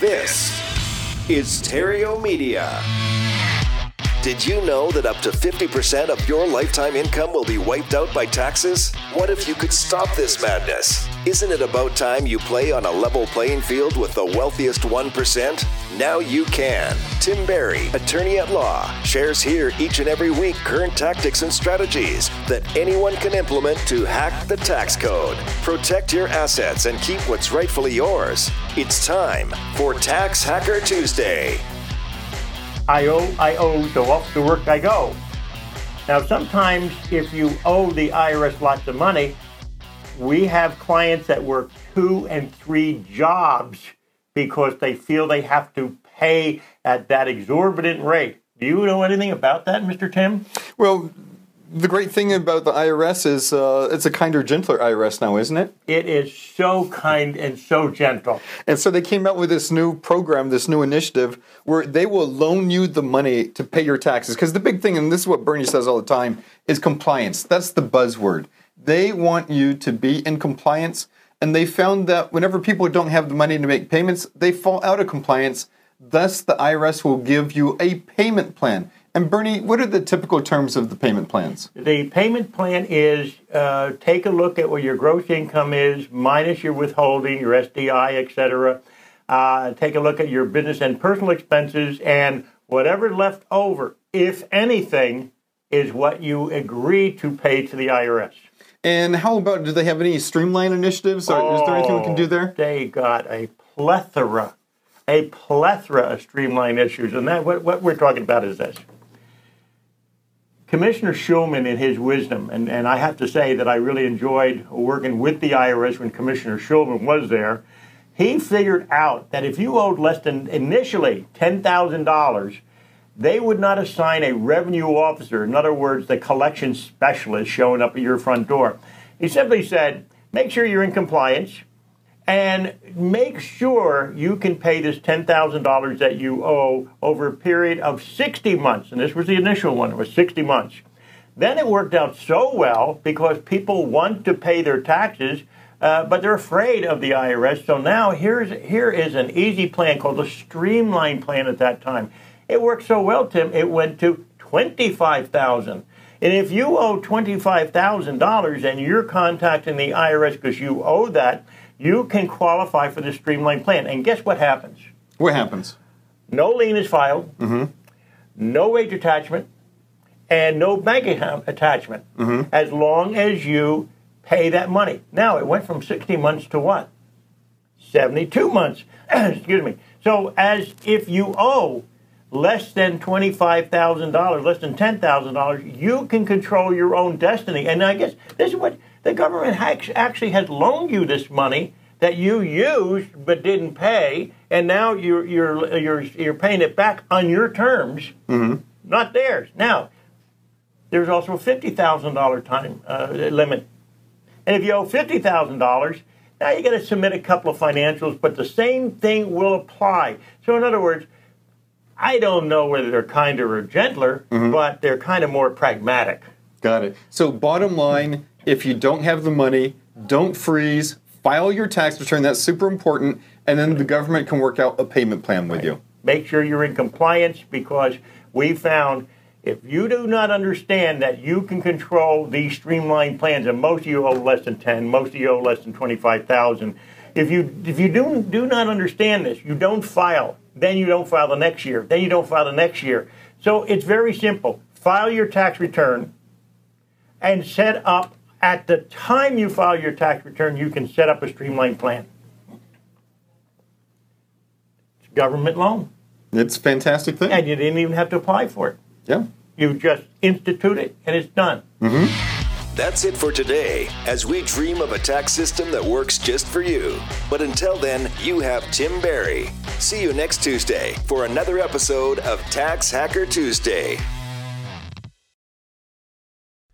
This is Terrio Media. Did you know that up to 50% of your lifetime income will be wiped out by taxes? What if you could stop this madness? Isn't it about time you play on a level playing field with the wealthiest 1%? Now you can. Tim Barry, attorney at law, shares here each and every week current tactics and strategies that anyone can implement to hack the tax code, protect your assets, and keep what's rightfully yours. It's time for Tax Hacker Tuesday. I owe, I owe, so off to work I go. Now, sometimes if you owe the IRS lots of money, we have clients that work two and three jobs because they feel they have to pay at that exorbitant rate. Do you know anything about that, Mr. Tim? Well, the great thing about the IRS is uh, it's a kinder, gentler IRS now, isn't it? It is so kind and so gentle. And so they came out with this new program, this new initiative, where they will loan you the money to pay your taxes. Because the big thing, and this is what Bernie says all the time, is compliance. That's the buzzword. They want you to be in compliance. And they found that whenever people don't have the money to make payments, they fall out of compliance. Thus, the IRS will give you a payment plan. And Bernie, what are the typical terms of the payment plans? The payment plan is uh, take a look at what your gross income is, minus your withholding, your SDI, etc. Uh, take a look at your business and personal expenses, and whatever left over, if anything, is what you agree to pay to the IRS. And how about, do they have any streamline initiatives? Or oh, is there anything we can do there? They got a plethora, a plethora of streamline issues. And that what, what we're talking about is this. Commissioner Shulman, in his wisdom, and, and I have to say that I really enjoyed working with the IRS when Commissioner Shulman was there, he figured out that if you owed less than initially $10,000, they would not assign a revenue officer, in other words, the collection specialist showing up at your front door. He simply said, make sure you're in compliance, and make sure you can pay this $10,000 that you owe over a period of 60 months. And this was the initial one, it was 60 months. Then it worked out so well because people want to pay their taxes, uh, but they're afraid of the IRS. So now here's, here is an easy plan called the streamline plan at that time. It worked so well, Tim, it went to 25000 and if you owe $25,000 and you're contacting the IRS because you owe that, you can qualify for the streamlined plan. And guess what happens? What happens? No lien is filed, mm-hmm. no wage attachment, and no bank account attachment mm-hmm. as long as you pay that money. Now, it went from 60 months to what? 72 months. Excuse me. So, as if you owe less than $25,000, less than $10,000, you can control your own destiny. And I guess this is what the government actually has loaned you this money that you used but didn't pay, and now you're you're you're you're paying it back on your terms, mm-hmm. not theirs. Now, there's also a fifty thousand dollar time uh, limit, and if you owe fifty thousand dollars, now you got to submit a couple of financials, but the same thing will apply. So, in other words. I don't know whether they're kinder or gentler, mm-hmm. but they're kind of more pragmatic. Got it. So, bottom line, if you don't have the money, don't freeze, file your tax return. That's super important. And then the government can work out a payment plan with right. you. Make sure you're in compliance because we found if you do not understand that you can control these streamlined plans, and most of you owe less than 10, most of you owe less than 25,000. If you if you do do not understand this, you don't file. Then you don't file the next year. Then you don't file the next year. So it's very simple. File your tax return and set up at the time you file your tax return, you can set up a streamlined plan. It's government loan. It's a fantastic thing. And you didn't even have to apply for it. Yeah. You just institute it and it's done. Mm-hmm. That's it for today as we dream of a tax system that works just for you. But until then, you have Tim Barry. See you next Tuesday for another episode of Tax Hacker Tuesday.